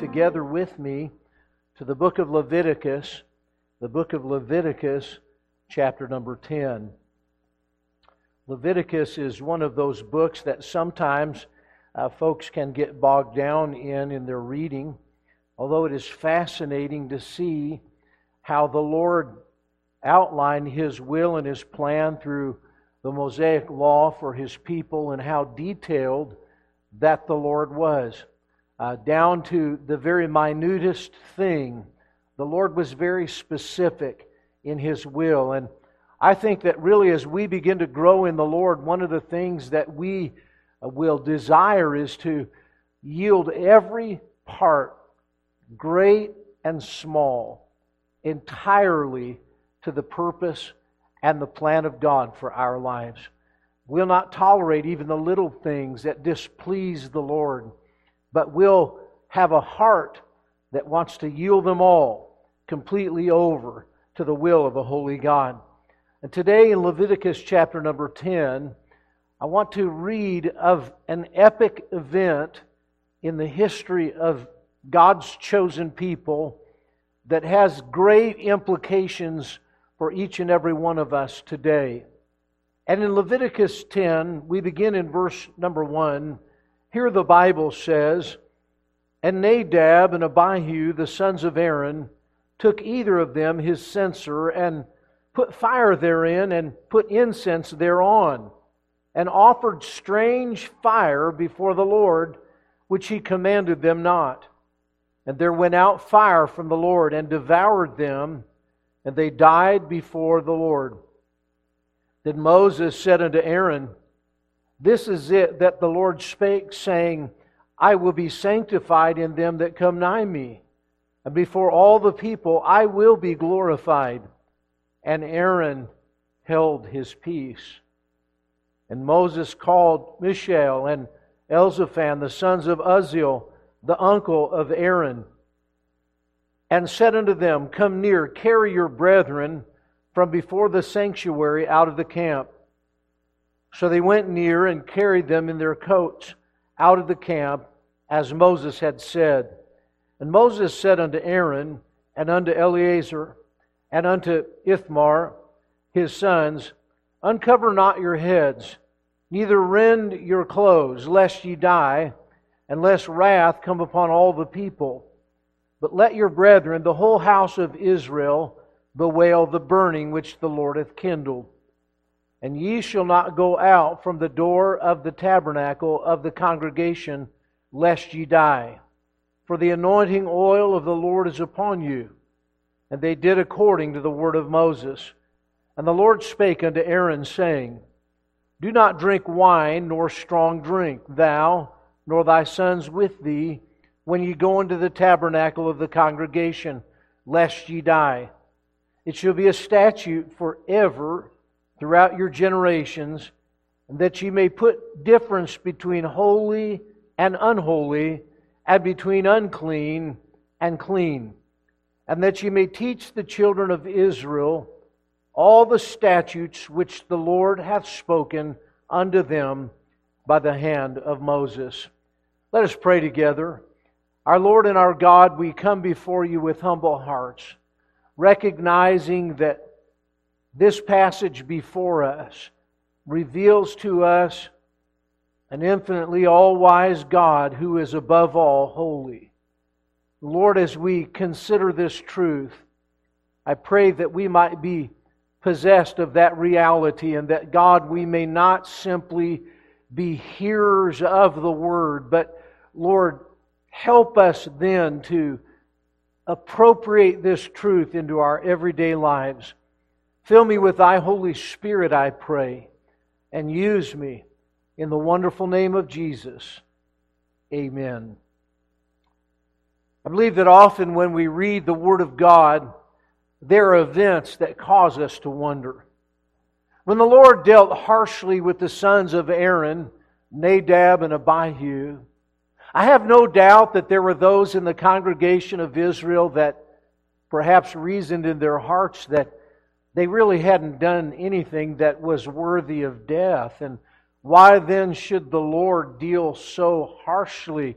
together with me to the book of Leviticus, the book of Leviticus, chapter number 10. Leviticus is one of those books that sometimes uh, folks can get bogged down in in their reading, although it is fascinating to see how the Lord outlined His will and His plan through the Mosaic law for His people and how detailed that the Lord was. Uh, down to the very minutest thing, the Lord was very specific in His will. And I think that really, as we begin to grow in the Lord, one of the things that we will desire is to yield every part, great and small, entirely to the purpose and the plan of God for our lives. We'll not tolerate even the little things that displease the Lord, but we'll have a heart that wants to yield them all completely over to the will of the Holy God. And today in Leviticus chapter number 10, I want to read of an epic event in the history of God's chosen people that has great implications for each and every one of us today. And in Leviticus 10, we begin in verse number 1. Here the Bible says, And Nadab and Abihu, the sons of Aaron, took either of them his censer and put fire therein and put incense thereon, and offered strange fire before the Lord, which he commanded them not. And there went out fire from the Lord and devoured them, and they died before the Lord. Then Moses said unto Aaron, This is it that the Lord spake, saying, I will be sanctified in them that come nigh me, and before all the people I will be glorified. And Aaron held his peace. And Moses called Mishael and Elzaphan, the sons of Uzziel, the uncle of Aaron, and said unto them, Come near, carry your brethren from before the sanctuary out of the camp. So they went near and carried them in their coats out of the camp, as Moses had said. And Moses said unto Aaron and unto Eleazar and unto Ithamar his sons, Uncover not your heads, neither rend your clothes, lest ye die, and lest wrath come upon all the people. But let your brethren, the whole house of Israel, bewail the burning which the Lord hath kindled. And ye shall not go out from the door of the tabernacle of the congregation, lest ye die. For the anointing oil of the Lord is upon you. And they did according to the word of Moses. And the Lord spake unto Aaron, saying, Do not drink wine nor strong drink, thou nor thy sons with thee, when ye go into the tabernacle of the congregation, lest ye die. It shall be a statute forever throughout your generations, and that ye may put difference between holy and unholy, and between unclean and clean, and that ye may teach the children of Israel all the statutes which the Lord hath spoken unto them by the hand of Moses. Let us pray together. Our Lord and our God, we come before you with humble hearts recognizing that this passage before us reveals to us an infinitely all wise God who is above all holy. Lord, as we consider this truth, I pray that we might be possessed of that reality and that, God, we may not simply be hearers of the word, but, Lord, help us then to appropriate this truth into our everyday lives. Fill me with thy Holy Spirit, I pray, and use me in the wonderful name of Jesus. Amen. I believe that often when we read the Word of God, there are events that cause us to wonder. When the Lord dealt harshly with the sons of Aaron, Nadab and Abihu, I have no doubt that there were those in the congregation of Israel that perhaps reasoned in their hearts that they really hadn't done anything that was worthy of death. And Why then should the Lord deal so harshly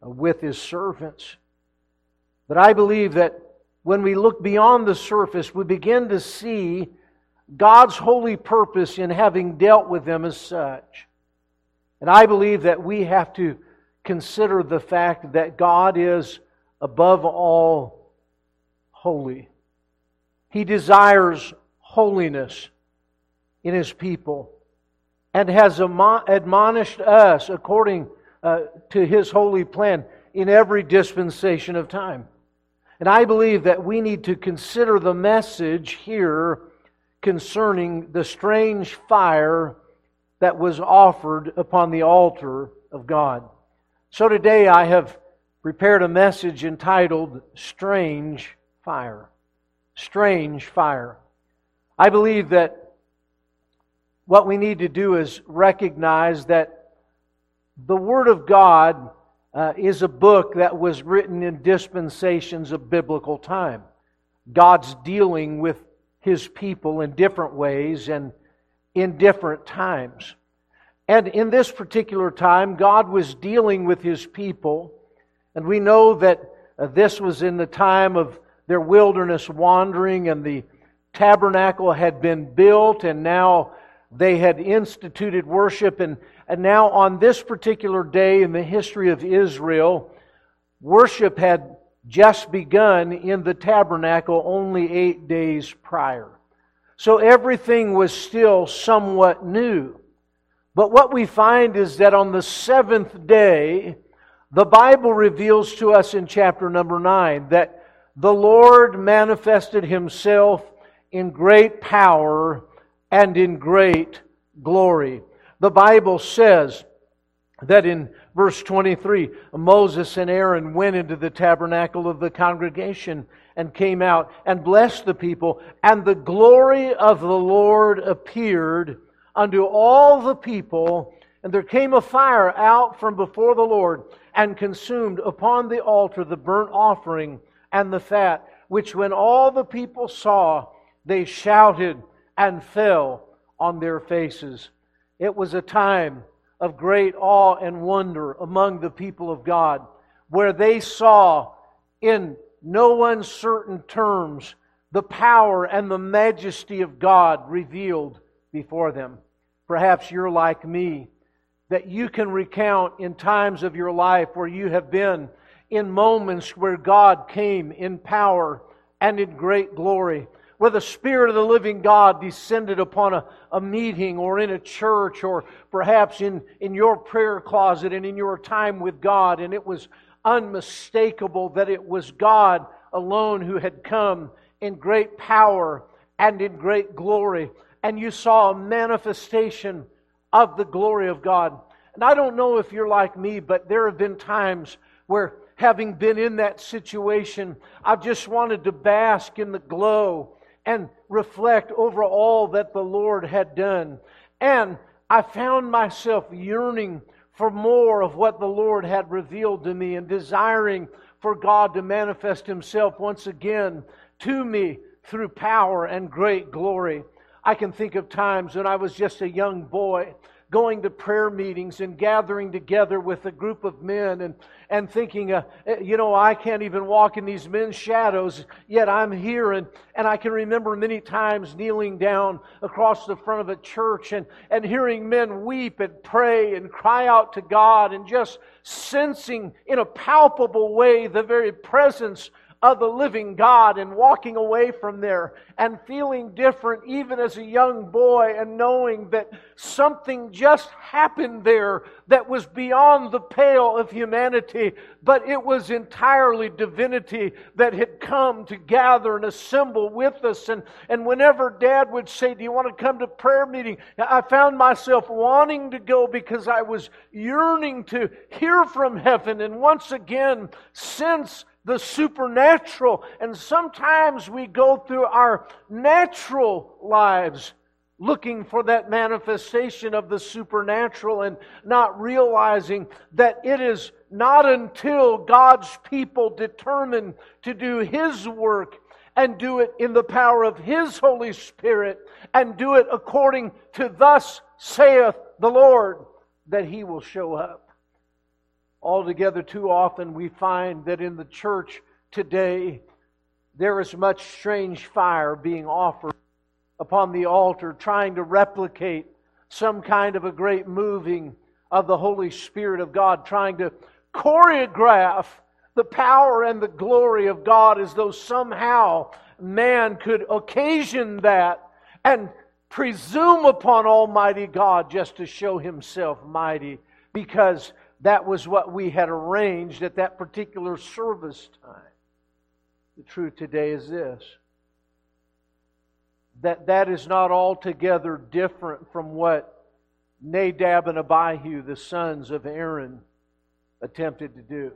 with his servants? But I believe that when we look beyond the surface, we begin to see God's holy purpose in having dealt with them as such. And I believe that we have to consider the fact that God is above all holy. He desires holiness in His people and has admonished us according uh, to His holy plan in every dispensation of time. And I believe that we need to consider the message here concerning the strange fire that was offered upon the altar of God. So today I have prepared a message entitled Strange Fire. Strange Fire. I believe that what we need to do is recognize that the Word of God uh, is a book that was written in dispensations of biblical time. God's dealing with His people in different ways and in different times. And in this particular time, God was dealing with His people. And we know that uh, this was in the time of their wilderness wandering, and the tabernacle had been built, and now they had instituted worship. And, and now, on this particular day in the history of Israel, worship had just begun in the tabernacle only eight days prior. So everything was still somewhat new. But what we find is that on the seventh day, the Bible reveals to us in chapter number 9 that the Lord manifested himself in great power and in great glory. The Bible says that in verse 23, Moses and Aaron went into the tabernacle of the congregation and came out and blessed the people, and the glory of the Lord appeared unto all the people. And there came a fire out from before the Lord and consumed upon the altar the burnt offering and the fat, which when all the people saw, they shouted and fell on their faces. It was a time of great awe and wonder among the people of God, where they saw in no uncertain terms the power and the majesty of God revealed before them. Perhaps you're like me, that you can recount in times of your life where you have been in moments where God came in power and in great glory where the Spirit of the living God descended upon a, a meeting or in a church or perhaps in, in your prayer closet and in your time with God, and it was unmistakable that it was God alone who had come in great power and in great glory. And you saw a manifestation of the glory of God. And I don't know if you're like me, but there have been times where, having been in that situation, I've just wanted to bask in the glow and reflect over all that the Lord had done. And I found myself yearning for more of what the Lord had revealed to me and desiring for God to manifest Himself once again to me through power and great glory. I can think of times when I was just a young boy going to prayer meetings and gathering together with a group of men and, and thinking, uh, eh, you know, I can't even walk in these men's shadows, yet I'm here. And, and I can remember many times kneeling down across the front of a church and, and hearing men weep and pray and cry out to God and just sensing in a palpable way the very presence of the living God and walking away from there and feeling different even as a young boy and knowing that something just happened there that was beyond the pale of humanity, but it was entirely divinity that had come to gather and assemble with us. And, and whenever dad would say, Do you want to come to prayer meeting? I found myself wanting to go because I was yearning to hear from heaven and once again sense the supernatural. And sometimes we go through our natural lives looking for that manifestation of the supernatural and not realizing that it is not until God's people determine to do His work and do it in the power of His Holy Spirit and do it according to thus saith the Lord, that He will show up. Altogether, too often we find that in the church today there is much strange fire being offered upon the altar, trying to replicate some kind of a great moving of the Holy Spirit of God, trying to choreograph the power and the glory of God as though somehow man could occasion that and presume upon Almighty God just to show himself mighty. Because that was what we had arranged at that particular service time. The truth today is this that that is not altogether different from what Nadab and Abihu, the sons of Aaron, attempted to do.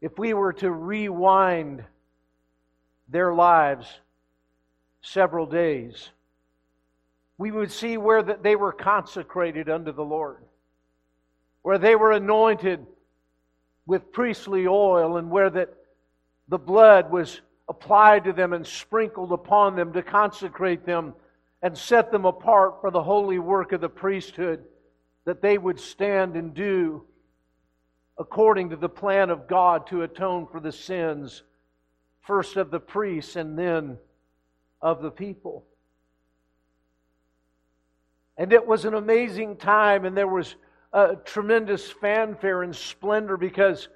If we were to rewind their lives several days, we would see where that they were consecrated unto the Lord, where they were anointed with priestly oil, and where that the blood was applied to them and sprinkled upon them to consecrate them and set them apart for the holy work of the priesthood that they would stand and do according to the plan of God to atone for the sins, first of the priests and then of the people. And it was an amazing time, and there was a tremendous fanfare and splendor because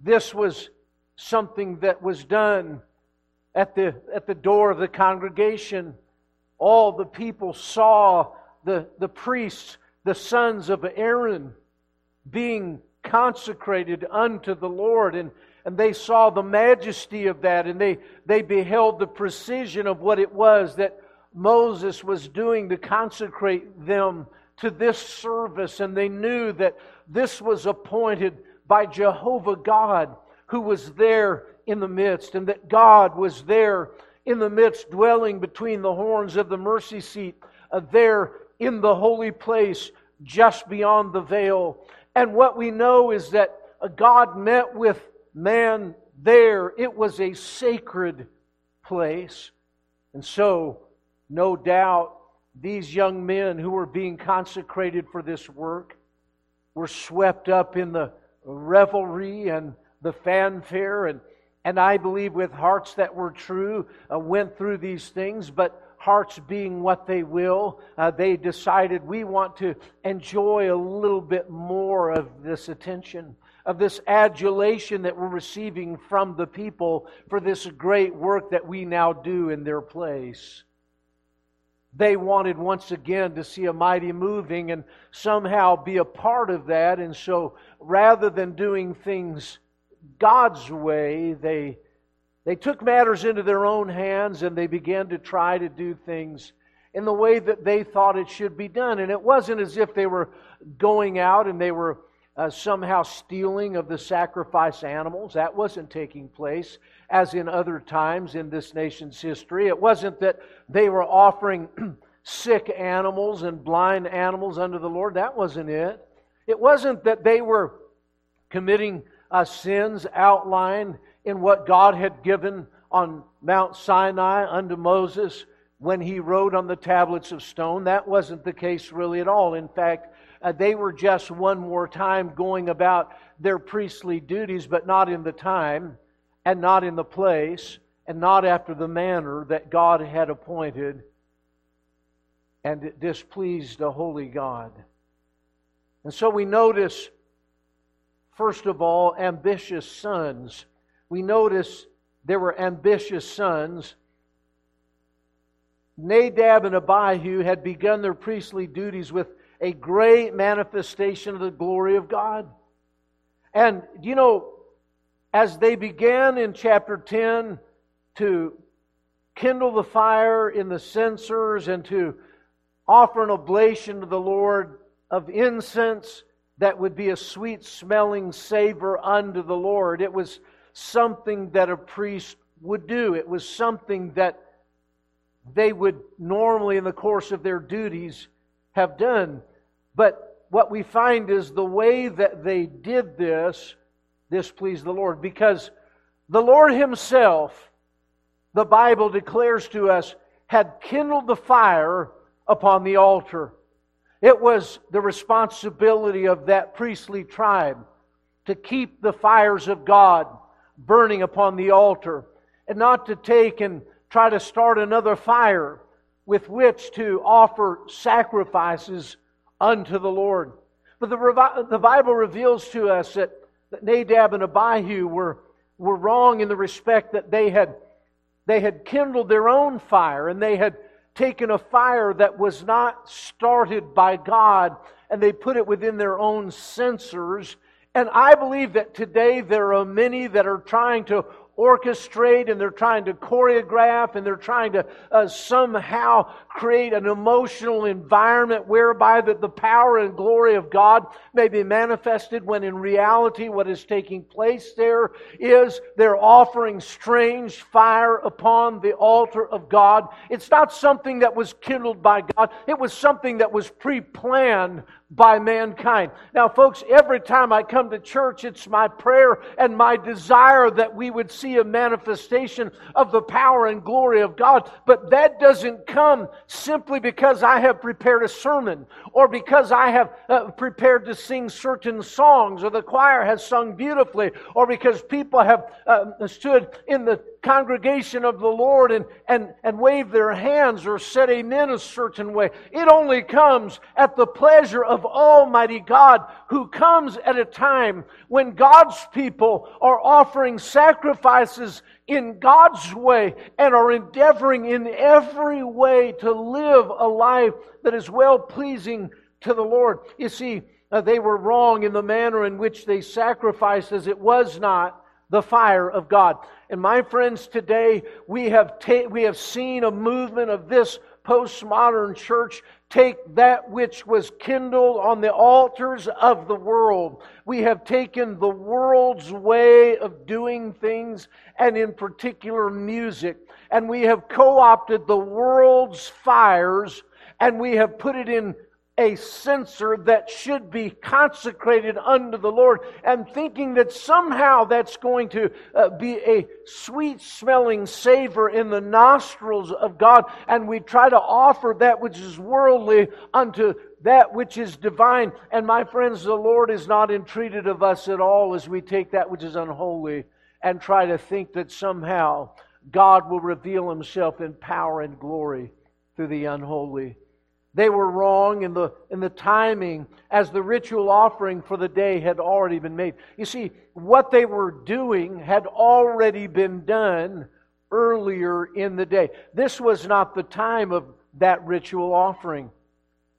this was something that was done at the, at the door of the congregation. All the people saw the, the priests, the sons of Aaron, being consecrated unto the Lord. And, and they saw the majesty of that, and they, they beheld the precision of what it was that Moses was doing to consecrate them to this service. And they knew that this was appointed by Jehovah God who was there in the midst, and that God was there in the midst, dwelling between the horns of the mercy seat, uh, there in the holy place, just beyond the veil. And what we know is that uh, God met with man there. It was a sacred place. And so, no doubt, these young men who were being consecrated for this work were swept up in the revelry and the fanfare, and, and I believe with hearts that were true, uh, went through these things, but hearts being what they will, uh, they decided we want to enjoy a little bit more of this attention, of this adulation that we're receiving from the people for this great work that we now do in their place. They wanted once again to see a mighty moving and somehow be a part of that. And so rather than doing things God's way, they, they took matters into their own hands and they began to try to do things in the way that they thought it should be done. And it wasn't as if they were going out and they were uh, somehow stealing of the sacrifice animals. That wasn't taking place as in other times in this nation's history. It wasn't that they were offering sick animals and blind animals unto the Lord. That wasn't it. It wasn't that they were committing uh, sins outlined in what God had given on Mount Sinai unto Moses when he wrote on the tablets of stone. That wasn't the case really at all. In fact, uh, they were just one more time going about their priestly duties, but not in the time and not in the place and not after the manner that God had appointed. And it displeased the holy God. And so we notice first of all, ambitious sons. We notice there were ambitious sons. Nadab and Abihu had begun their priestly duties with a great manifestation of the glory of God. And, you know, as they began in chapter 10 to kindle the fire in the censers and to offer an oblation to the Lord of incense, that would be a sweet smelling savor unto the Lord. It was something that a priest would do. It was something that they would normally, in the course of their duties, have done. But what we find is the way that they did this displeased the Lord because the Lord Himself the Bible declares to us, had kindled the fire upon the altar. It was the responsibility of that priestly tribe to keep the fires of God burning upon the altar and not to take and try to start another fire with which to offer sacrifices unto the Lord. But the, the Bible reveals to us that, that Nadab and Abihu were, were wrong in the respect that they had, they had kindled their own fire and they had taken a fire that was not started by God and they put it within their own censers. And I believe that today there are many that are trying to orchestrate and they're trying to choreograph and they're trying to uh, somehow create an emotional environment whereby that the power and glory of God may be manifested when in reality what is taking place there is they're offering strange fire upon the altar of God. It's not something that was kindled by God. It was something that was pre-planned by mankind. Now, folks, every time I come to church, it's my prayer and my desire that we would see a manifestation of the power and glory of God. But that doesn't come simply because I have prepared a sermon or because I have uh, prepared to sing certain songs or the choir has sung beautifully or because people have uh, stood in the congregation of the Lord and, and, and wave their hands or said amen a certain way. It only comes at the pleasure of Almighty God who comes at a time when God's people are offering sacrifices in God's way and are endeavoring in every way to live a life that is well pleasing to the Lord. You see, uh, they were wrong in the manner in which they sacrificed, as it was not the fire of God. And my friends, today we have, ta- we have seen a movement of this postmodern church take that which was kindled on the altars of the world. We have taken the world's way of doing things, and in particular music, and we have co opted the world's fires and we have put it in a censer that should be consecrated unto the Lord and thinking that somehow that's going to uh, be a sweet smelling savor in the nostrils of God. And we try to offer that which is worldly unto that which is divine. And my friends, the Lord is not entreated of us at all as we take that which is unholy and try to think that somehow God will reveal himself in power and glory through the unholy. They were wrong in the, in the timing as the ritual offering for the day had already been made. You see, what they were doing had already been done earlier in the day. This was not the time of that ritual offering.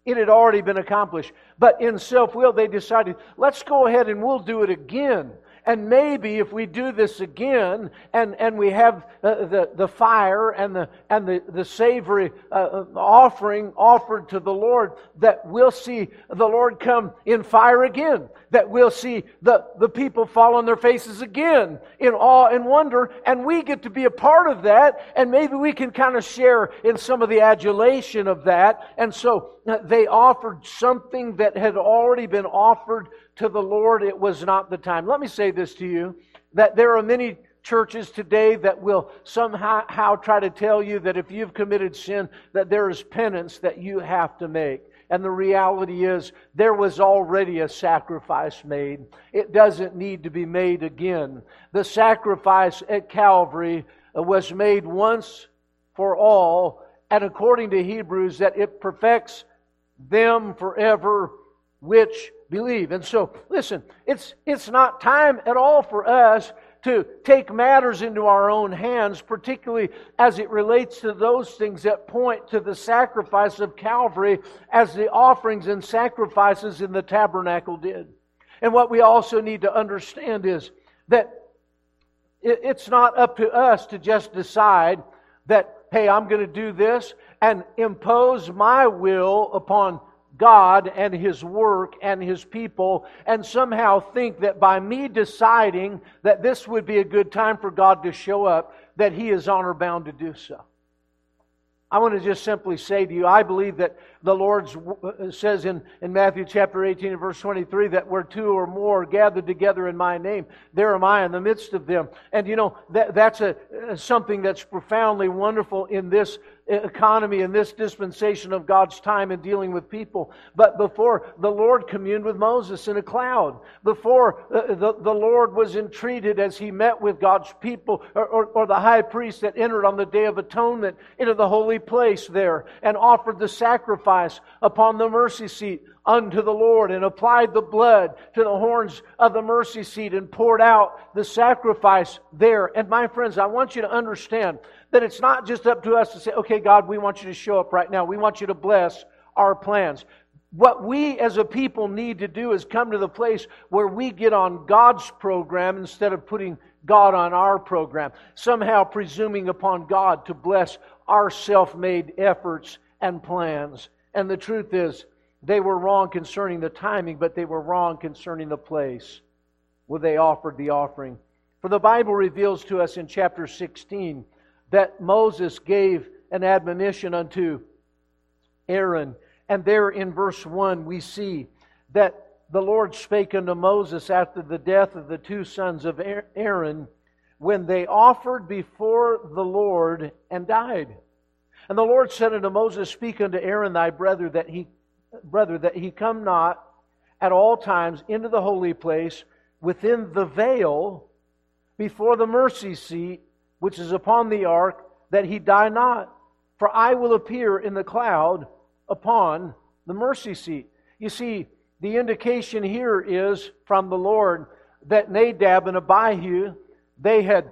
It had already been accomplished. But in self will, they decided, let's go ahead and we'll do it again. And maybe if we do this again and, and we have uh, the, the fire and the, and the, the savory uh, offering offered to the Lord, that we'll see the Lord come in fire again. That we'll see the, the people fall on their faces again in awe and wonder. And we get to be a part of that. And maybe we can kind of share in some of the adulation of that. And so uh, they offered something that had already been offered to the Lord, it was not the time. Let me say this to you that there are many churches today that will somehow try to tell you that if you've committed sin, that there is penance that you have to make. And the reality is, there was already a sacrifice made. It doesn't need to be made again. The sacrifice at Calvary was made once for all, and according to Hebrews, that it perfects them forever which believe. And so, listen, it's, it's not time at all for us to take matters into our own hands, particularly as it relates to those things that point to the sacrifice of Calvary as the offerings and sacrifices in the tabernacle did. And what we also need to understand is that it's not up to us to just decide that, hey, I'm going to do this and impose my will upon God and His work and His people and somehow think that by me deciding that this would be a good time for God to show up, that He is honor bound to do so. I want to just simply say to you, I believe that the Lord uh, says in, in Matthew chapter 18 and verse 23 that where two or more gathered together in my name, there am I in the midst of them. And you know, that, that's a, uh, something that's profoundly wonderful in this economy in this dispensation of God's time in dealing with people. But before the Lord communed with Moses in a cloud, before uh, the, the Lord was entreated as he met with God's people, or, or, or the high priest that entered on the Day of Atonement into the holy place there and offered the sacrifice upon the mercy seat unto the Lord and applied the blood to the horns of the mercy seat and poured out the sacrifice there. And my friends, I want you to understand that it's not just up to us to say, okay, God, we want you to show up right now. We want you to bless our plans. What we as a people need to do is come to the place where we get on God's program instead of putting God on our program, somehow presuming upon God to bless our self made efforts and plans. And the truth is, they were wrong concerning the timing, but they were wrong concerning the place where they offered the offering. For the Bible reveals to us in chapter 16 that Moses gave an admonition unto Aaron. And there in verse 1, we see that the Lord spake unto Moses after the death of the two sons of Aaron when they offered before the Lord and died. And the Lord said unto Moses, Speak unto Aaron thy brother that he brother that he come not at all times into the holy place within the veil before the mercy seat which is upon the ark, that he die not. For I will appear in the cloud upon the mercy seat. You see, the indication here is from the Lord that Nadab and Abihu, they had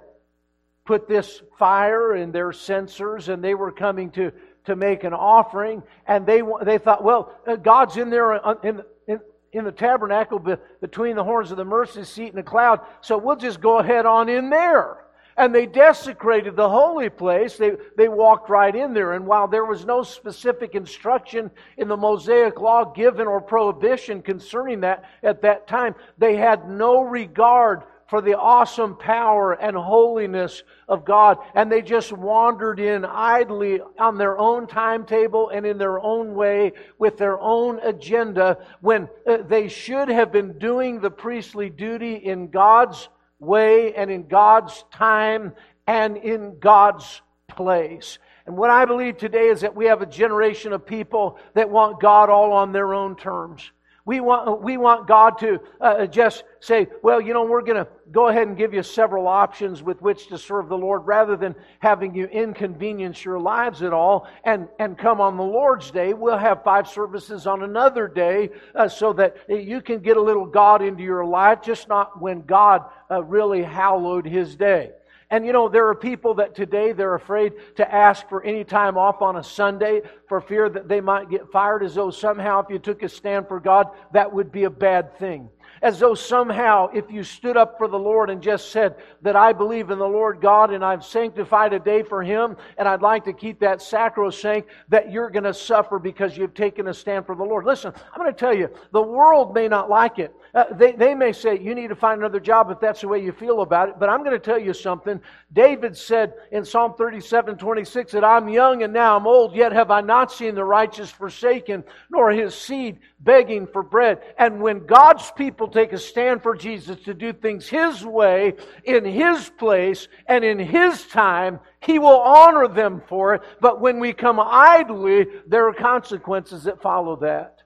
put this fire in their censers and they were coming to, to make an offering. And they, they thought, well, uh, God's in there uh, in, in, in the tabernacle between the horns of the mercy seat and the cloud, so we'll just go ahead on in there and they desecrated the holy place. They, they walked right in there. And while there was no specific instruction in the Mosaic law given or prohibition concerning that at that time, they had no regard for the awesome power and holiness of God. And they just wandered in idly on their own timetable and in their own way with their own agenda when uh, they should have been doing the priestly duty in God's way and in God's time and in God's place. And what I believe today is that we have a generation of people that want God all on their own terms. We want, we want God to uh, just say, well, you know, we're going to go ahead and give you several options with which to serve the Lord rather than having you inconvenience your lives at all and, and come on the Lord's day. We'll have five services on another day uh, so that you can get a little God into your life, just not when God uh, really hallowed his day. And you know, there are people that today they're afraid to ask for any time off on a Sunday for fear that they might get fired, as though somehow if you took a stand for God, that would be a bad thing as though somehow if you stood up for the Lord and just said that I believe in the Lord God and I've sanctified a day for Him and I'd like to keep that sacrosanct, that you're going to suffer because you've taken a stand for the Lord. Listen, I'm going to tell you, the world may not like it. Uh, they, they may say, you need to find another job if that's the way you feel about it. But I'm going to tell you something. David said in Psalm 37 26 that I'm young and now I'm old, yet have I not seen the righteous forsaken, nor his seed begging for bread. And when God's people take a stand for Jesus to do things His way, in His place, and in His time, He will honor them for it. But when we come idly, there are consequences that follow that.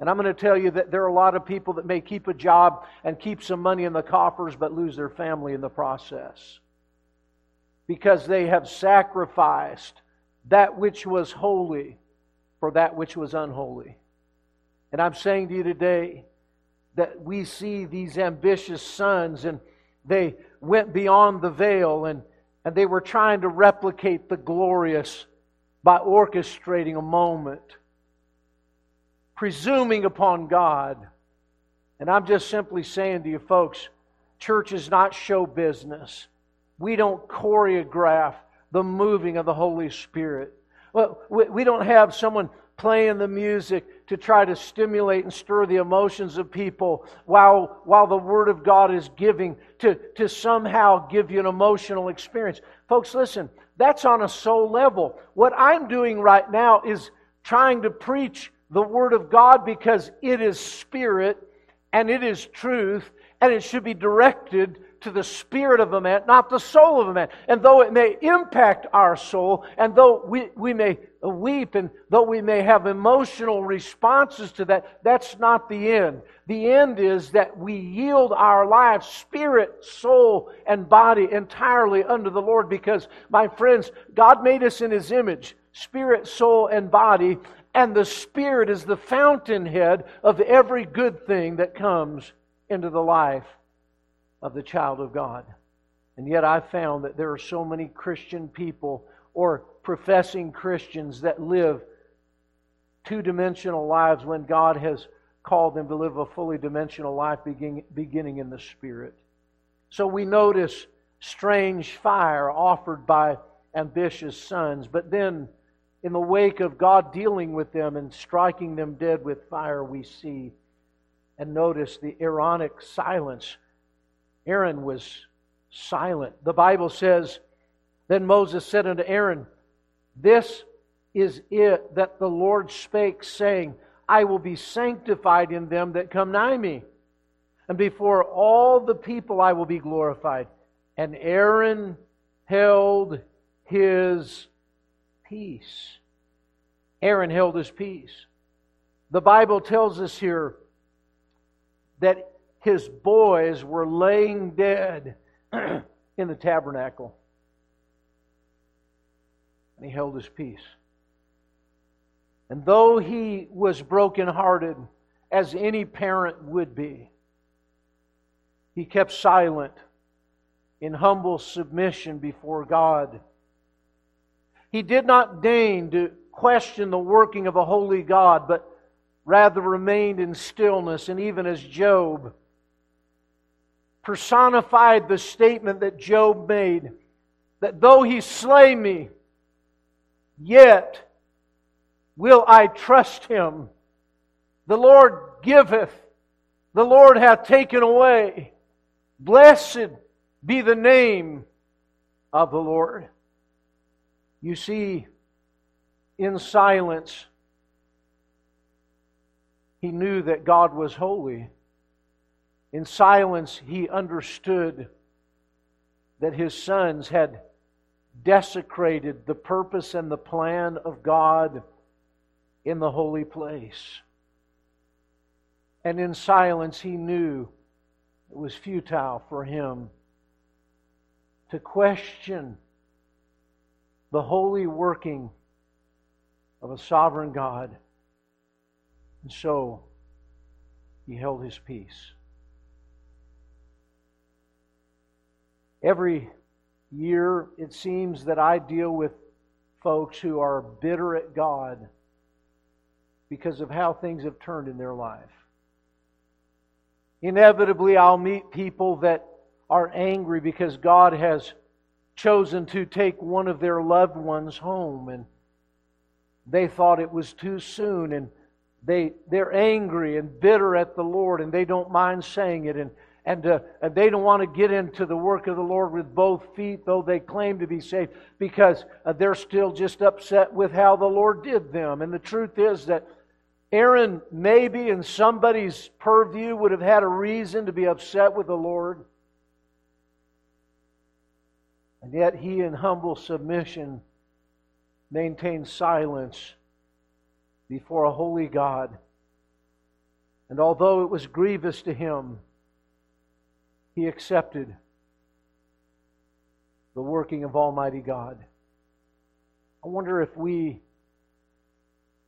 And I'm going to tell you that there are a lot of people that may keep a job and keep some money in the coffers but lose their family in the process. Because they have sacrificed that which was holy for that which was unholy. And I'm saying to you today that we see these ambitious sons, and they went beyond the veil, and, and they were trying to replicate the glorious by orchestrating a moment, presuming upon God. And I'm just simply saying to you, folks, church is not show business. We don't choreograph the moving of the Holy Spirit. Well, we don't have someone playing the music to try to stimulate and stir the emotions of people while, while the Word of God is giving to, to somehow give you an emotional experience. Folks, listen, that's on a soul level. What I'm doing right now is trying to preach the Word of God because it is spirit and it is truth and it should be directed to the spirit of a man, not the soul of a man. And though it may impact our soul, and though we, we may weep, and though we may have emotional responses to that, that's not the end. The end is that we yield our lives, spirit, soul, and body entirely unto the Lord because, my friends, God made us in His image, spirit, soul, and body, and the Spirit is the fountainhead of every good thing that comes into the life of the child of God. And yet I found that there are so many Christian people or professing Christians that live two dimensional lives when God has called them to live a fully dimensional life beginning in the Spirit. So we notice strange fire offered by ambitious sons, but then in the wake of God dealing with them and striking them dead with fire, we see and notice the Aaronic silence. Aaron was silent. The Bible says, Then Moses said unto Aaron, This is it that the Lord spake, saying, I will be sanctified in them that come nigh me. And before all the people I will be glorified. And Aaron held his peace. Aaron held his peace. The Bible tells us here that his boys were laying dead in the tabernacle. And he held his peace. And though he was brokenhearted, as any parent would be, he kept silent in humble submission before God. He did not deign to question the working of a holy God, but rather remained in stillness, and even as Job personified the statement that Job made that though he slay me, yet will I trust him. The Lord giveth, the Lord hath taken away. Blessed be the name of the Lord. You see, in silence, he knew that God was holy. In silence, he understood that his sons had desecrated the purpose and the plan of God in the holy place. And in silence, he knew it was futile for him to question the holy working of a sovereign God. And so he held his peace. Every year, it seems that I deal with folks who are bitter at God because of how things have turned in their life. Inevitably, I'll meet people that are angry because God has chosen to take one of their loved ones home and they thought it was too soon and they, they're angry and bitter at the Lord and they don't mind saying it and, and, uh, and they don't want to get into the work of the Lord with both feet, though they claim to be saved, because uh, they're still just upset with how the Lord did them. And the truth is that Aaron, maybe in somebody's purview, would have had a reason to be upset with the Lord. And yet he, in humble submission, maintained silence before a holy God. And although it was grievous to him, he accepted the working of Almighty God. I wonder if we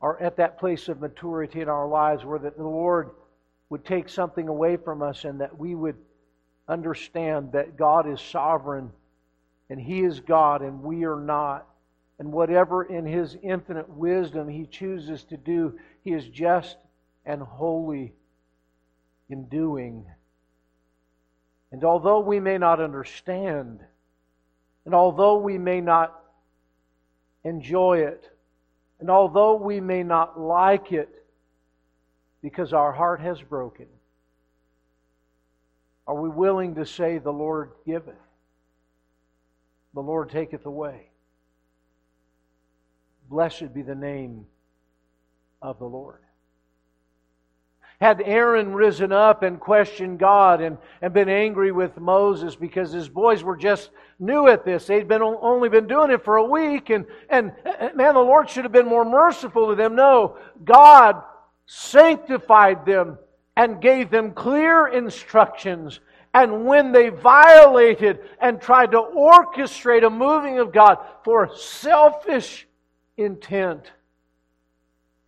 are at that place of maturity in our lives where the Lord would take something away from us and that we would understand that God is sovereign and He is God and we are not. And whatever in His infinite wisdom He chooses to do, He is just and holy in doing. And although we may not understand, and although we may not enjoy it, And although we may not like it because our heart has broken, are we willing to say, The Lord giveth, the Lord taketh away? Blessed be the name of the Lord. Had Aaron risen up and questioned God and, and been angry with Moses because his boys were just new at this, they'd been only been doing it for a week, and, and man, the Lord should have been more merciful to them. No, God sanctified them and gave them clear instructions. And when they violated and tried to orchestrate a moving of God for selfish intent,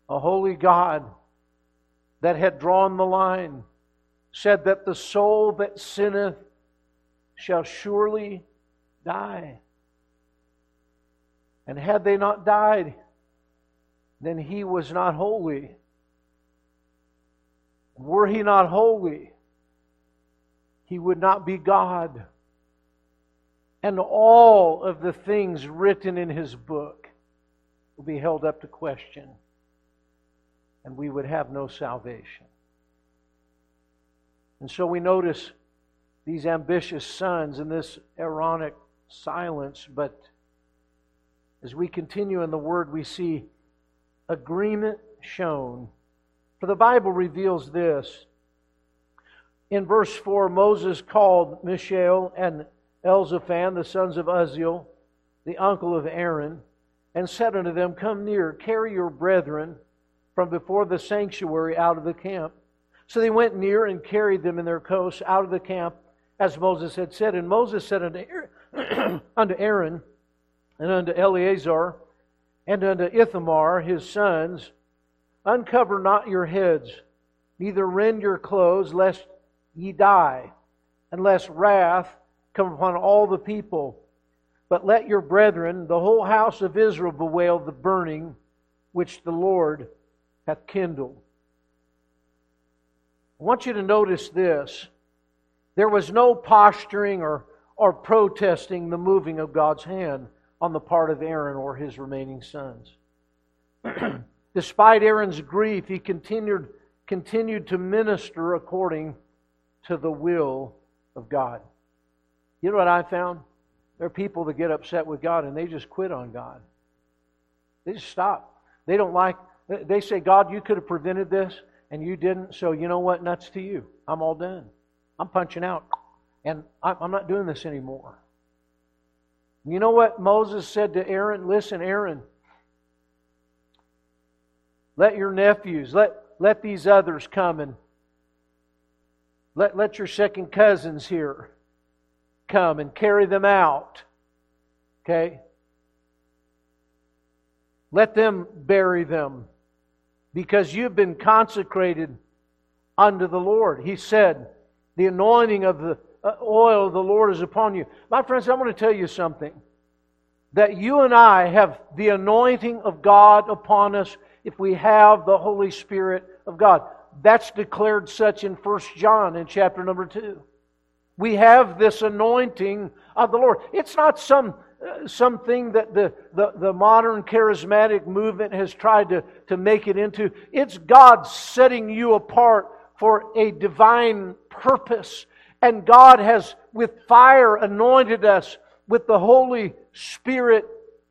a holy God that had drawn the line said that the soul that sinneth shall surely die. And had they not died, then he was not holy. Were he not holy, he would not be God. And all of the things written in his book will be held up to question, and we would have no salvation. And so we notice these ambitious sons and this Aaronic silence, but as we continue in the Word, we see agreement shown. For the Bible reveals this. In verse 4, Moses called Mishael and Elzaphan, the sons of Uzziel, the uncle of Aaron, and said unto them, Come near, carry your brethren from before the sanctuary out of the camp. So they went near and carried them in their coats out of the camp, as Moses had said. And Moses said unto Aaron, unto Aaron and unto Eleazar and unto Ithamar his sons, Uncover not your heads, neither rend your clothes, lest ye die, and lest wrath come upon all the people. But let your brethren, the whole house of Israel, bewail the burning which the Lord hath kindled. I want you to notice this. There was no posturing or, or protesting the moving of God's hand on the part of Aaron or his remaining sons. Despite Aaron's grief, he continued, continued to minister according to the will of God. You know what I found? There are people that get upset with God and they just quit on God. They just stop. They don't like, they say, God, you could have prevented this and you didn't, so you know what? Nuts to you. I'm all done. I'm punching out. And I'm not doing this anymore. You know what Moses said to Aaron? Listen, Aaron, let your nephews, let, let these others come and let, let your second cousins here come and carry them out. Okay? Let them bury them because you've been consecrated unto the Lord. He said, The anointing of the uh, oil of the Lord is upon you. My friends, I'm going to tell you something. That you and I have the anointing of God upon us if we have the Holy Spirit of God. That's declared such in 1 John in chapter number 2. We have this anointing of the Lord. It's not some something that the, the, the modern charismatic movement has tried to, to make it into. It's God setting you apart for a divine purpose. And God has, with fire, anointed us with the Holy Spirit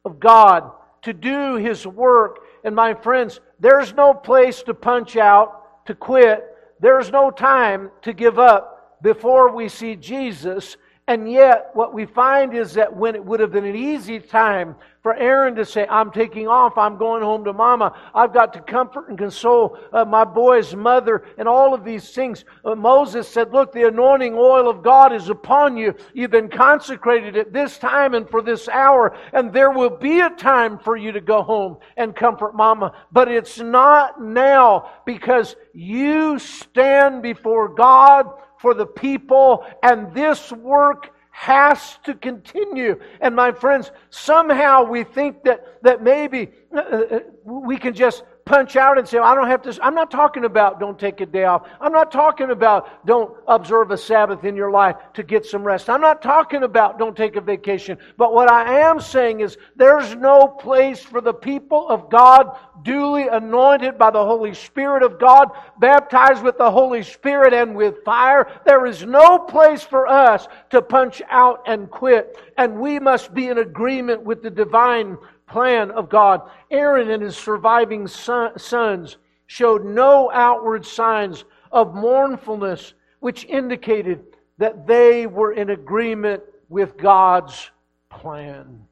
of God to do His work. And my friends, there's no place to punch out, to quit. There's no time to give up before we see Jesus. And yet, what we find is that when it would have been an easy time for Aaron to say, I'm taking off, I'm going home to mama, I've got to comfort and console uh, my boy's mother, and all of these things, uh, Moses said, Look, the anointing oil of God is upon you. You've been consecrated at this time and for this hour, and there will be a time for you to go home and comfort mama. But it's not now because you stand before God for the people, and this work has to continue. And my friends, somehow we think that, that maybe uh, uh, we can just punch out and say, I don't have to. I'm not talking about don't take a day off. I'm not talking about don't observe a Sabbath in your life to get some rest. I'm not talking about don't take a vacation. But what I am saying is there's no place for the people of God duly anointed by the Holy Spirit of God, baptized with the Holy Spirit and with fire. There is no place for us to punch out and quit. And we must be in agreement with the divine plan of God. Aaron and his surviving son, sons showed no outward signs of mournfulness, which indicated that they were in agreement with God's plan.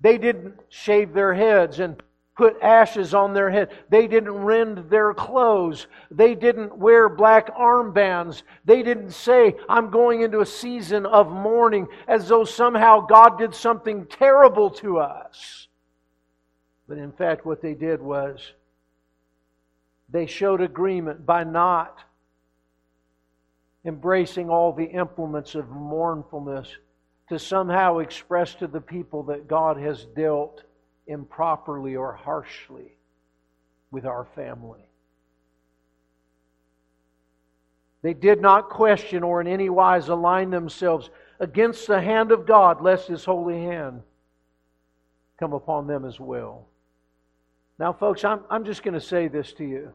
They didn't shave their heads and put ashes on their head. They didn't rend their clothes. They didn't wear black armbands. They didn't say, I'm going into a season of mourning as though somehow God did something terrible to us. But in fact, what they did was they showed agreement by not embracing all the implements of mournfulness to somehow express to the people that God has dealt improperly or harshly with our family. They did not question or in any wise align themselves against the hand of God, lest His holy hand come upon them as well. Now, folks, I'm, I'm just going to say this to you.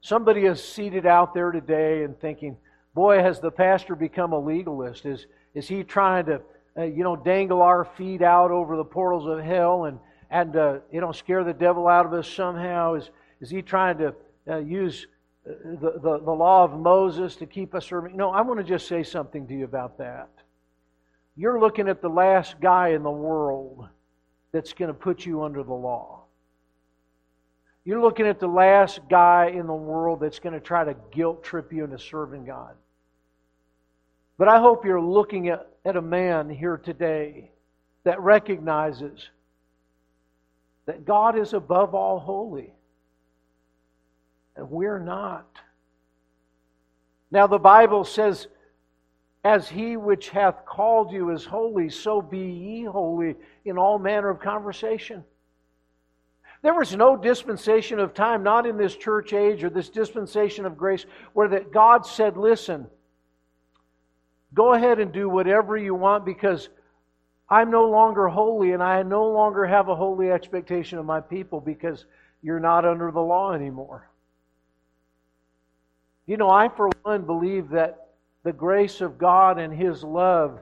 Somebody is seated out there today and thinking, boy, has the pastor become a legalist? Is, is he trying to uh, you know, dangle our feet out over the portals of hell and, and uh, you know, scare the devil out of us somehow? Is, is he trying to uh, use uh, the, the, the law of Moses to keep us serving? No, I want to just say something to you about that. You're looking at the last guy in the world that's going to put you under the law. You're looking at the last guy in the world that's going to try to guilt trip you into serving God. But I hope you're looking at, at a man here today that recognizes that God is above all holy. And we're not. Now, the Bible says, As he which hath called you is holy, so be ye holy in all manner of conversation. There was no dispensation of time, not in this church age or this dispensation of grace, where that God said, Listen, Go ahead and do whatever you want because I'm no longer holy and I no longer have a holy expectation of my people because you're not under the law anymore. You know, I, for one, believe that the grace of God and His love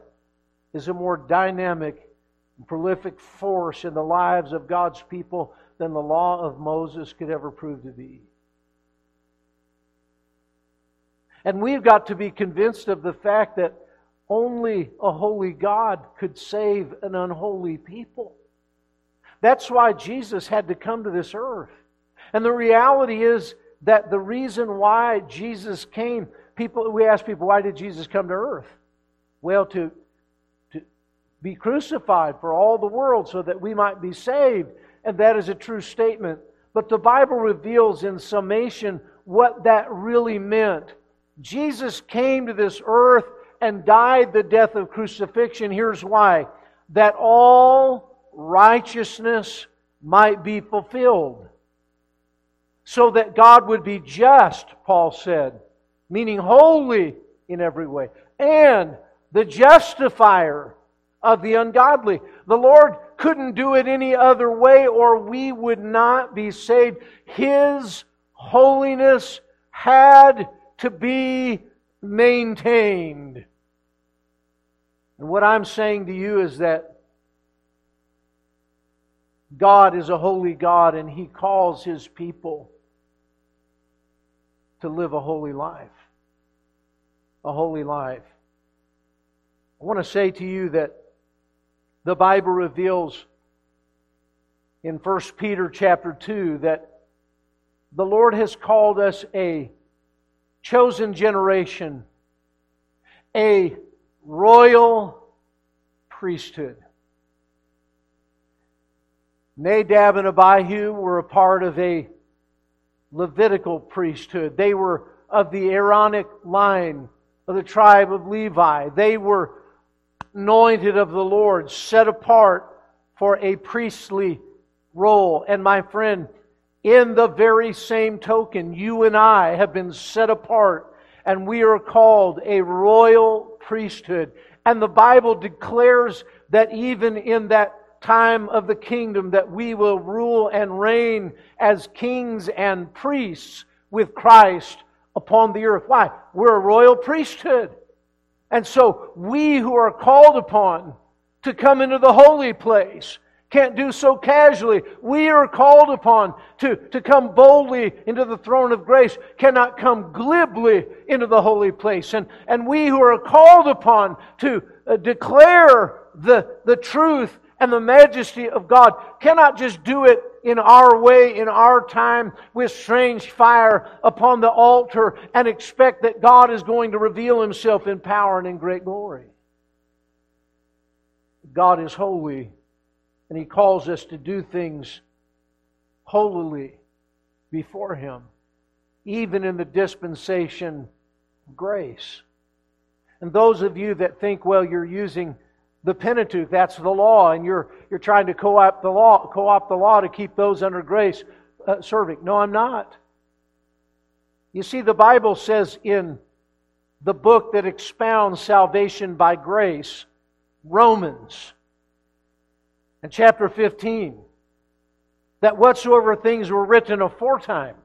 is a more dynamic and prolific force in the lives of God's people than the law of Moses could ever prove to be. And we've got to be convinced of the fact that only a holy God could save an unholy people. That's why Jesus had to come to this earth. And the reality is that the reason why Jesus came, people we ask people, why did Jesus come to earth? Well, to, to be crucified for all the world so that we might be saved. And that is a true statement. But the Bible reveals in summation what that really meant. Jesus came to this earth and died the death of crucifixion. Here's why that all righteousness might be fulfilled. So that God would be just, Paul said, meaning holy in every way, and the justifier of the ungodly. The Lord couldn't do it any other way, or we would not be saved. His holiness had to be maintained. And what I'm saying to you is that God is a holy God and He calls His people to live a holy life. A holy life. I want to say to you that the Bible reveals in 1 Peter chapter 2 that the Lord has called us a chosen generation, a royal priesthood. Nadab and Abihu were a part of a Levitical priesthood. They were of the Aaronic line of the tribe of Levi. They were anointed of the Lord, set apart for a priestly role. And my friend, In the very same token, you and I have been set apart and we are called a royal priesthood. And the Bible declares that even in that time of the kingdom that we will rule and reign as kings and priests with Christ upon the earth. Why? We're a royal priesthood. And so we who are called upon to come into the holy place can't do so casually. We are called upon to, to come boldly into the throne of grace, cannot come glibly into the holy place. And, and we who are called upon to uh, declare the, the truth and the majesty of God cannot just do it in our way, in our time, with strange fire upon the altar and expect that God is going to reveal himself in power and in great glory. God is holy, and he calls us to do things holily before him, even in the dispensation of grace. And those of you that think, well, you're using the Pentateuch, that's the law, and you're, you're trying to co-opt the law, co-opt the law to keep those under grace uh, serving. No, I'm not. You see, the Bible says in the book that expounds salvation by grace, Romans, and chapter 15, that whatsoever things were written aforetime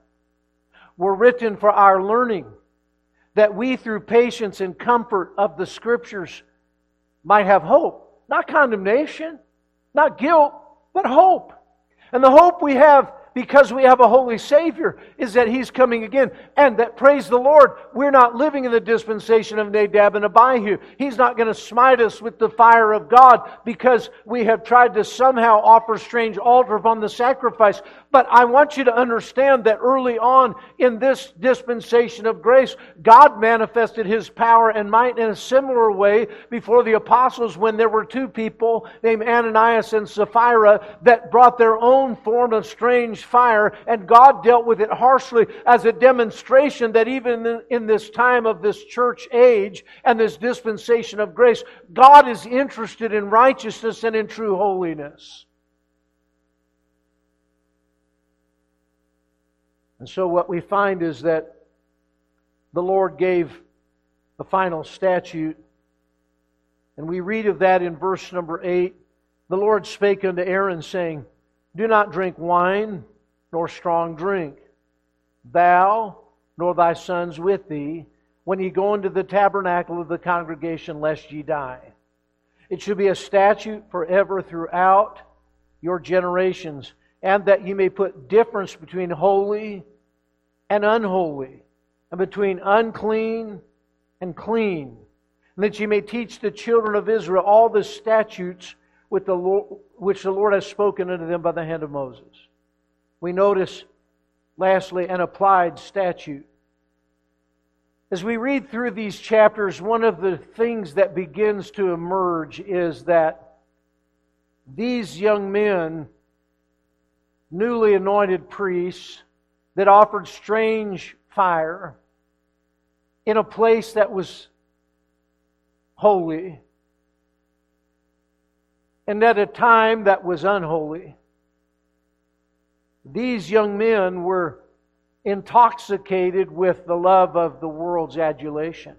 were written for our learning, that we through patience and comfort of the Scriptures might have hope. Not condemnation, not guilt, but hope. And the hope we have because we have a holy Savior is that He's coming again. And that, praise the Lord, we're not living in the dispensation of Nadab and Abihu. He's not going to smite us with the fire of God because we have tried to somehow offer strange altar upon the sacrifice. But I want you to understand that early on in this dispensation of grace, God manifested His power and might in a similar way before the apostles when there were two people named Ananias and Sapphira that brought their own form of strange fire, and God dealt with it harshly as a demonstration that even in this time of this church age and this dispensation of grace, God is interested in righteousness and in true holiness. And so, what we find is that the Lord gave the final statute, and we read of that in verse number 8. The Lord spake unto Aaron, saying, Do not drink wine nor strong drink, thou nor thy sons with thee, when ye go into the tabernacle of the congregation, lest ye die. It should be a statute forever throughout your generations, and that ye may put difference between holy and unholy, and between unclean and clean, and that ye may teach the children of Israel all the statutes which the Lord has spoken unto them by the hand of Moses we notice, lastly, an applied statute. As we read through these chapters, one of the things that begins to emerge is that these young men, newly anointed priests, that offered strange fire in a place that was holy and at a time that was unholy. These young men were intoxicated with the love of the world's adulation.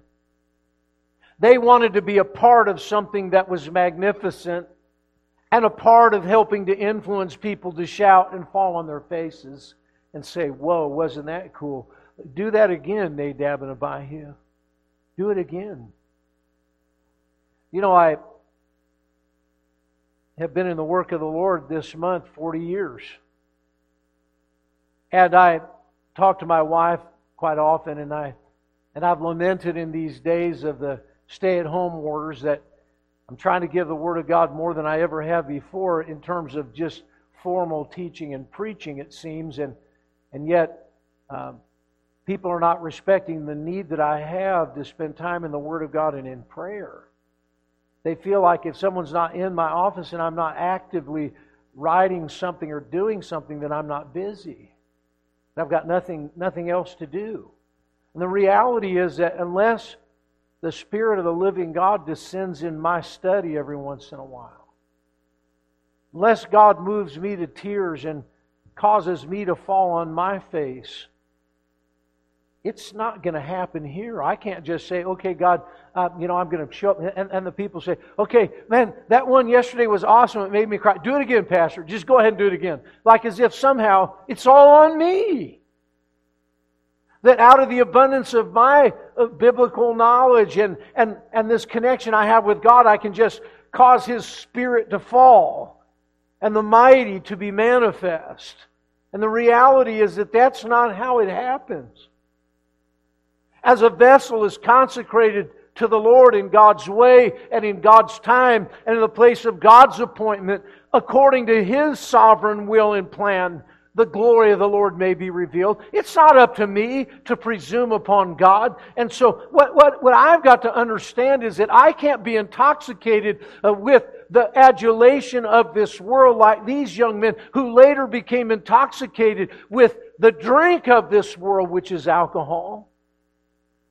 They wanted to be a part of something that was magnificent and a part of helping to influence people to shout and fall on their faces and say, Whoa, wasn't that cool? Do that again, Nadab and Abihu. Do it again. You know, I have been in the work of the Lord this month 40 years. And I talk to my wife quite often, and I and I've lamented in these days of the stay-at-home orders that I'm trying to give the Word of God more than I ever have before in terms of just formal teaching and preaching. It seems, and and yet. Um, people are not respecting the need that I have to spend time in the Word of God and in prayer. They feel like if someone's not in my office and I'm not actively writing something or doing something, then I'm not busy. I've got nothing, nothing else to do. And the reality is that unless the Spirit of the living God descends in my study every once in a while, unless God moves me to tears and causes me to fall on my face. It's not going to happen here. I can't just say, okay, God, uh, you know, I'm going to show up. And, and the people say, okay, man, that one yesterday was awesome. It made me cry. Do it again, Pastor. Just go ahead and do it again. Like as if somehow it's all on me. That out of the abundance of my uh, biblical knowledge and, and, and this connection I have with God, I can just cause His Spirit to fall and the mighty to be manifest. And the reality is that that's not how it happens. As a vessel is consecrated to the Lord in God's way and in God's time and in the place of God's appointment, according to His sovereign will and plan, the glory of the Lord may be revealed. It's not up to me to presume upon God. And so, what, what, what I've got to understand is that I can't be intoxicated uh, with the adulation of this world like these young men who later became intoxicated with the drink of this world, which is alcohol.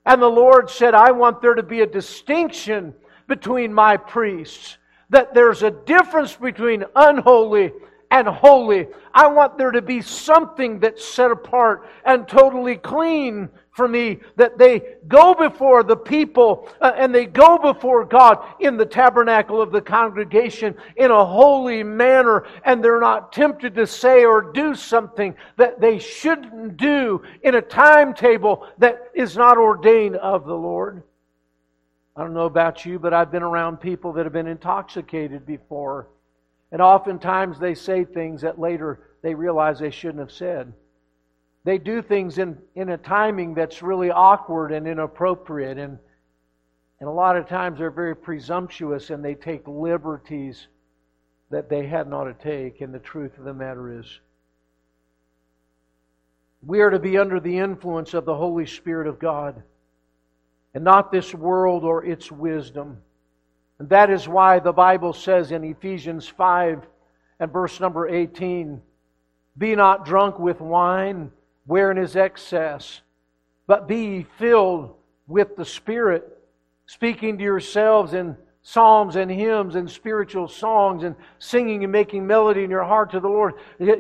And the Lord said, I want there to be a distinction between my priests, that there's a difference between unholy and holy. I want there to be something that's set apart and totally clean for me, that they go before the people uh, and they go before God in the tabernacle of the congregation in a holy manner, and they're not tempted to say or do something that they shouldn't do in a timetable that is not ordained of the Lord. I don't know about you, but I've been around people that have been intoxicated before. And oftentimes they say things that later they realize they shouldn't have said. They do things in, in a timing that's really awkward and inappropriate. And, and a lot of times they're very presumptuous and they take liberties that they had not to take. And the truth of the matter is, we are to be under the influence of the Holy Spirit of God and not this world or its wisdom. And that is why the Bible says in Ephesians 5 and verse number 18 Be not drunk with wine, wherein is excess, but be filled with the Spirit, speaking to yourselves in psalms and hymns and spiritual songs, and singing and making melody in your heart to the Lord,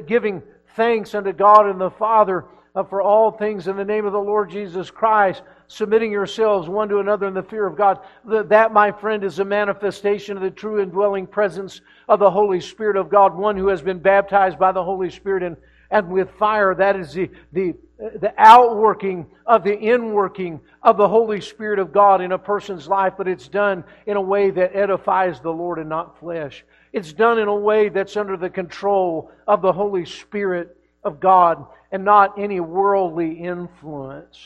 giving thanks unto God and the Father uh, for all things in the name of the Lord Jesus Christ, submitting yourselves one to another in the fear of God. That, my friend, is a manifestation of the true indwelling presence of the Holy Spirit of God, one who has been baptized by the Holy Spirit and, and with fire. That is the, the, the outworking of the inworking of the Holy Spirit of God in a person's life, but it's done in a way that edifies the Lord and not flesh. It's done in a way that's under the control of the Holy Spirit of God and not any worldly influence.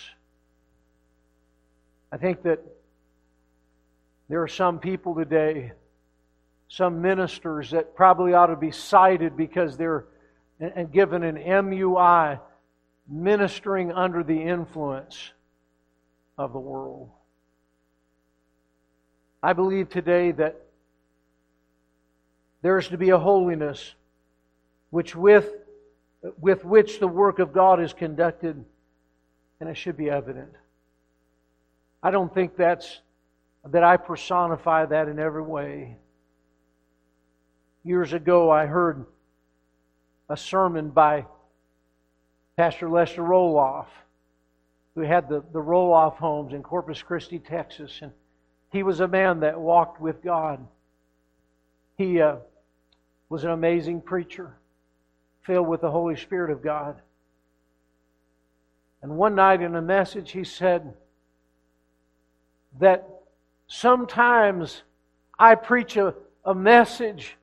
I think that there are some people today, some ministers that probably ought to be cited because they're and given an MUI ministering under the influence of the world. I believe today that there is to be a holiness which with with which the work of God is conducted, and it should be evident. I don't think that's that I personify that in every way. Years ago, I heard a sermon by Pastor Lester Roloff, who had the, the Roloff homes in Corpus Christi, Texas. And he was a man that walked with God. He uh, was an amazing preacher filled with the Holy Spirit of God. And one night in a message, he said that sometimes I preach a, a message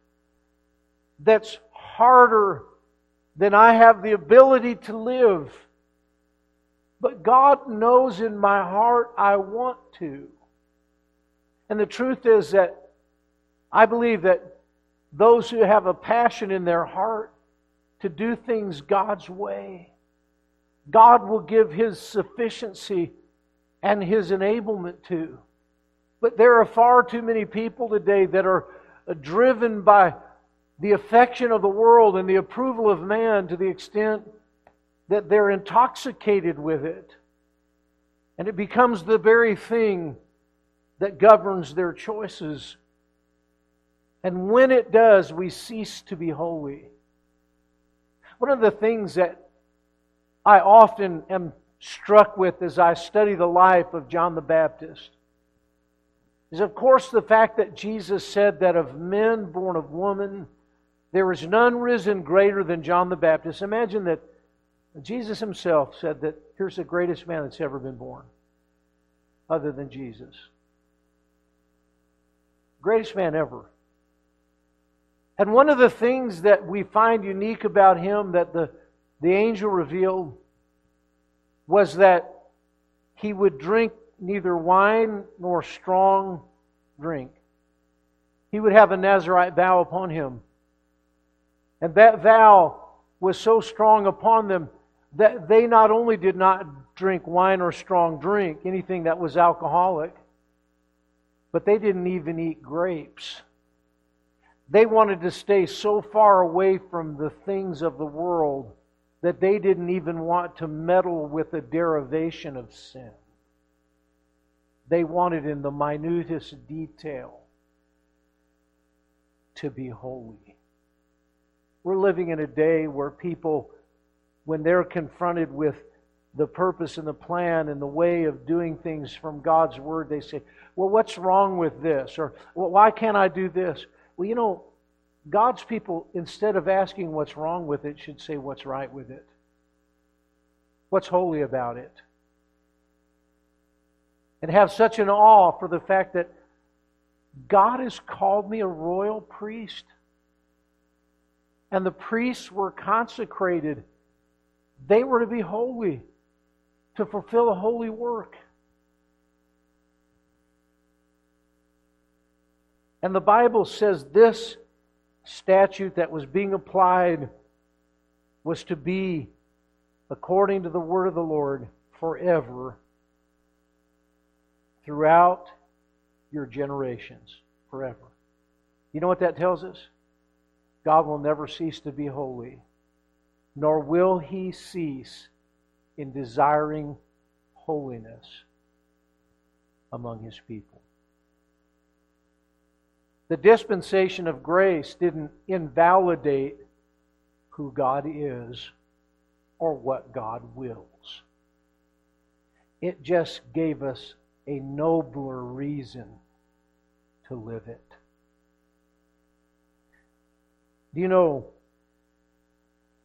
that's harder than I have the ability to live. But God knows in my heart I want to. And the truth is that I believe that those who have a passion in their heart to do things God's way. God will give His sufficiency and His enablement to. But there are far too many people today that are driven by the affection of the world and the approval of man to the extent that they're intoxicated with it. And it becomes the very thing that governs their choices. And when it does, we cease to be holy. One of the things that I often am struck with as I study the life of John the Baptist is, of course, the fact that Jesus said that of men born of woman, there is none risen greater than John the Baptist. Imagine that Jesus himself said that here's the greatest man that's ever been born, other than Jesus. Greatest man ever. And one of the things that we find unique about him that the, the angel revealed was that he would drink neither wine nor strong drink. He would have a Nazarite vow upon him. And that vow was so strong upon them that they not only did not drink wine or strong drink, anything that was alcoholic, but they didn't even eat grapes. They wanted to stay so far away from the things of the world that they didn't even want to meddle with the derivation of sin. They wanted, in the minutest detail, to be holy. We're living in a day where people, when they're confronted with the purpose and the plan and the way of doing things from God's Word, they say, Well, what's wrong with this? Or, well, Why can't I do this? Well, you know, God's people, instead of asking what's wrong with it, should say what's right with it. What's holy about it? And have such an awe for the fact that God has called me a royal priest. And the priests were consecrated. They were to be holy to fulfill a holy work. And the Bible says this statute that was being applied was to be according to the word of the Lord forever throughout your generations forever. You know what that tells us? God will never cease to be holy, nor will he cease in desiring holiness among his people. The dispensation of grace didn't invalidate who God is or what God wills. It just gave us a nobler reason to live it. Do you know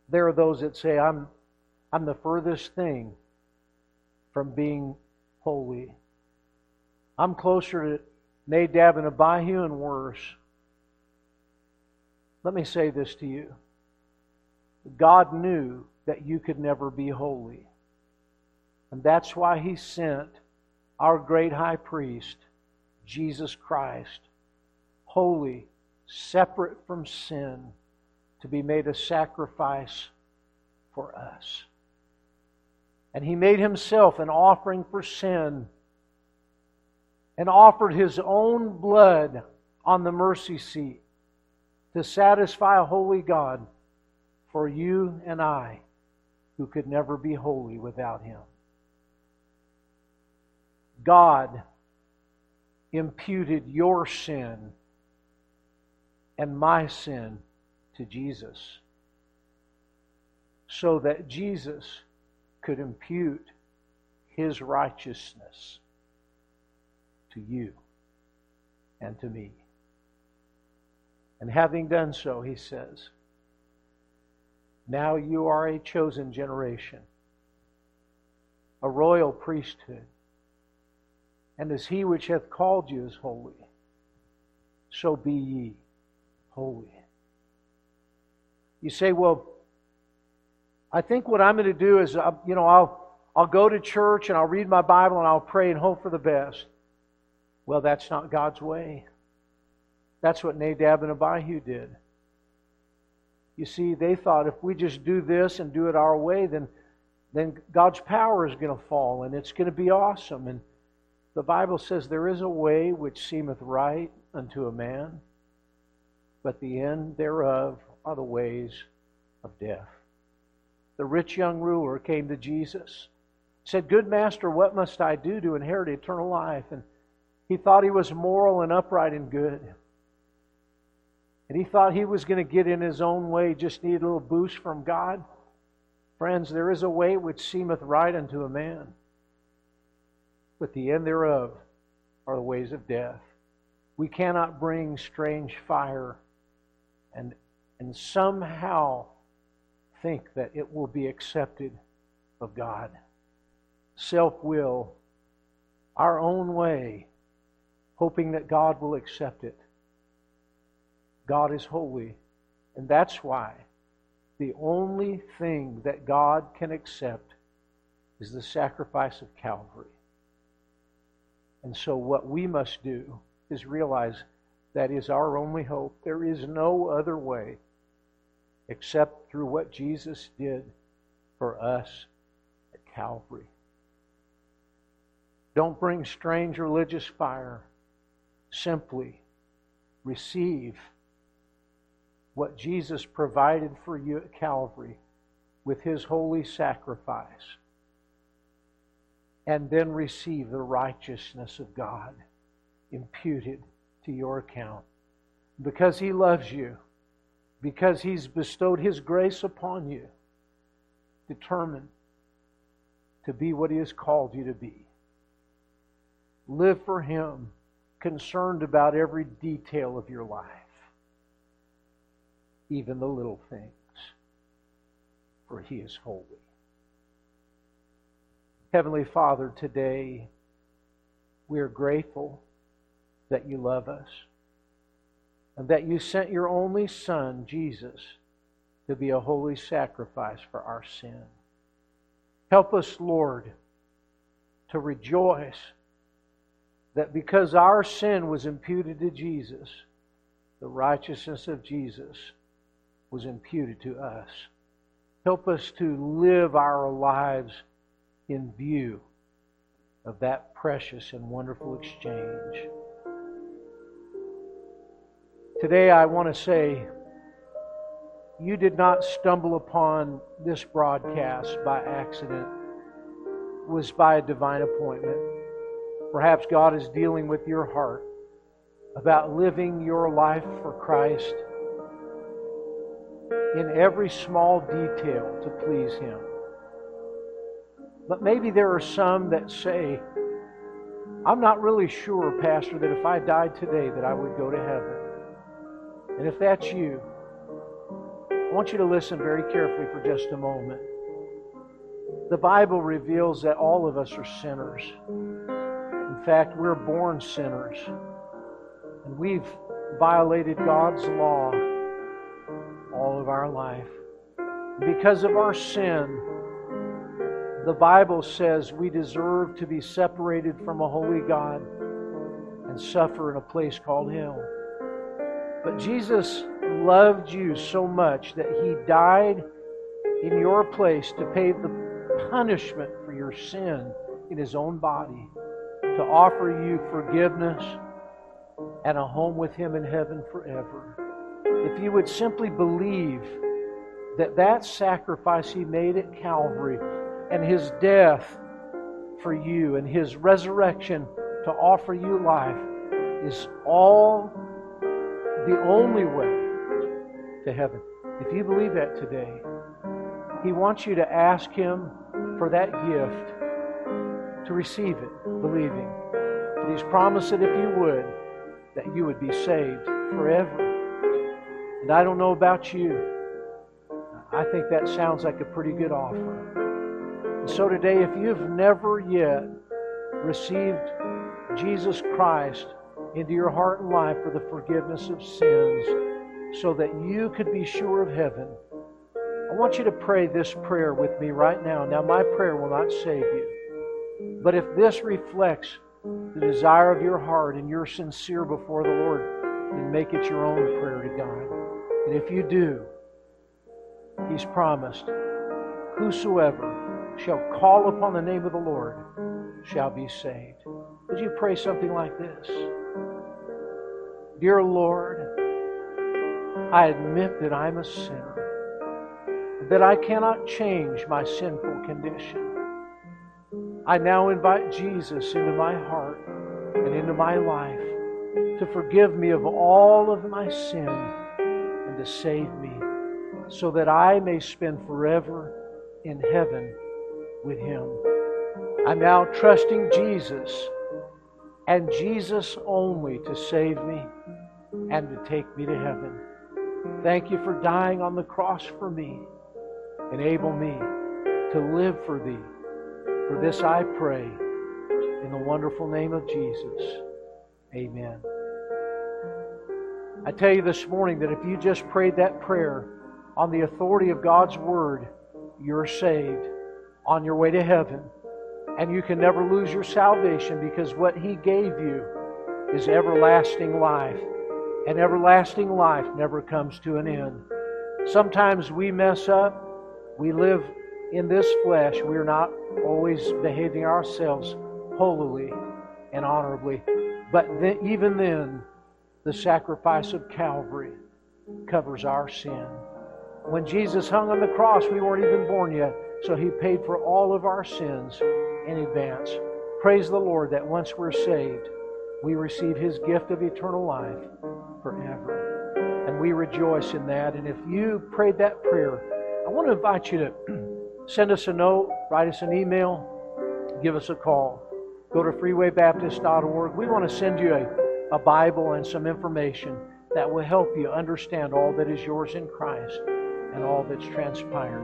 there are those that say, I'm I'm the furthest thing from being holy. I'm closer to Nadab and Abihu and worse. Let me say this to you. God knew that you could never be holy. And that's why He sent our great high priest, Jesus Christ, holy, separate from sin, to be made a sacrifice for us. And he made himself an offering for sin and offered his own blood on the mercy seat to satisfy a holy God for you and I who could never be holy without him. God imputed your sin and my sin to Jesus so that Jesus could impute his righteousness to you and to me. And having done so, he says, Now you are a chosen generation, a royal priesthood, and as he which hath called you is holy, so be ye holy. You say, Well, I think what I'm going to do is, uh, you know, I'll, I'll go to church and I'll read my Bible and I'll pray and hope for the best. Well, that's not God's way. That's what Nadab and Abihu did. You see, they thought if we just do this and do it our way, then, then God's power is going to fall and it's going to be awesome. And the Bible says there is a way which seemeth right unto a man, but the end thereof are the ways of death the rich young ruler came to Jesus. Said, Good master, what must I do to inherit eternal life? And he thought he was moral and upright and good. and he thought he was going to get in his own way, just need a little boost from God. Friends, there is a way which seemeth right unto a man, but the end thereof are the ways of death. We cannot bring strange fire and, and somehow think that it will be accepted of God. Self will, our own way, hoping that God will accept it. God is holy. And that's why the only thing that God can accept is the sacrifice of Calvary. And so, what we must do is realize that is our only hope. There is no other way except through what Jesus did for us at Calvary. Don't bring strange religious fire. Simply receive what Jesus provided for you at Calvary with his holy sacrifice. And then receive the righteousness of God imputed to your account. Because he loves you, because he's bestowed his grace upon you, determined to be what he has called you to be. Live for him, concerned about every detail of your life even the little things, for He is holy. Heavenly Father, today we are grateful that you love us and that you sent your only Son, Jesus, to be a holy sacrifice for our sin. Help us, Lord, to rejoice that because our sin was imputed to Jesus, the righteousness of Jesus was imputed to us. Help us to live our lives in view of that precious and wonderful exchange. Today, I want to say you did not stumble upon this broadcast by accident, it was by a divine appointment. Perhaps God is dealing with your heart about living your life for Christ in every small detail to please Him. But maybe there are some that say, I'm not really sure, Pastor, that if I died today that I would go to heaven. And if that's you, I want you to listen very carefully for just a moment. The Bible reveals that all of us are sinners. In fact, we're born sinners. And we've violated God's law all of our life. Because of our sin, the Bible says we deserve to be separated from a holy God and suffer in a place called hell. But Jesus loved you so much that he died in your place to pay the punishment for your sin in his own body, to offer you forgiveness and a home with him in heaven forever. If you would simply believe that that sacrifice he made at Calvary and his death for you and his resurrection to offer you life is all the only way to heaven. If you believe that today, he wants you to ask him for that gift to receive it, believing. And he's promised that if you would, that you would be saved forever. And I don't know about you. I think that sounds like a pretty good offer. And so today, if you've never yet received Jesus Christ into your heart and life for the forgiveness of sins so that you could be sure of heaven, I want you to pray this prayer with me right now. Now, my prayer will not save you. But if this reflects the desire of your heart and you're sincere before the Lord, then make it your own prayer to God. And if you do, He's promised, Whosoever shall call upon the name of the Lord shall be saved. Would you pray something like this? Dear Lord, I admit that I'm a sinner, that I cannot change my sinful condition. I now invite Jesus into my heart and into my life to forgive me of all of my sin and to save me so that I may spend forever in heaven with Him. I'm now trusting Jesus and Jesus only to save me and to take me to heaven. Thank you for dying on the cross for me. Enable me to live for Thee. For this I pray in the wonderful name of Jesus. Amen. I tell you this morning that if you just prayed that prayer on the authority of God's Word, you're saved on your way to heaven. And you can never lose your salvation because what He gave you is everlasting life. And everlasting life never comes to an end. Sometimes we mess up. We live in this flesh. We're not always behaving ourselves holily and honorably. But then, even then, the sacrifice of Calvary covers our sin. When Jesus hung on the cross, we weren't even born yet, so He paid for all of our sins in advance. Praise the Lord that once we're saved, we receive His gift of eternal life forever. And we rejoice in that. And if you prayed that prayer, I want to invite you to send us a note, write us an email, give us a call. Go to freewaybaptist.org. We want to send you a, a Bible and some information that will help you understand all that is yours in Christ and all that's transpired.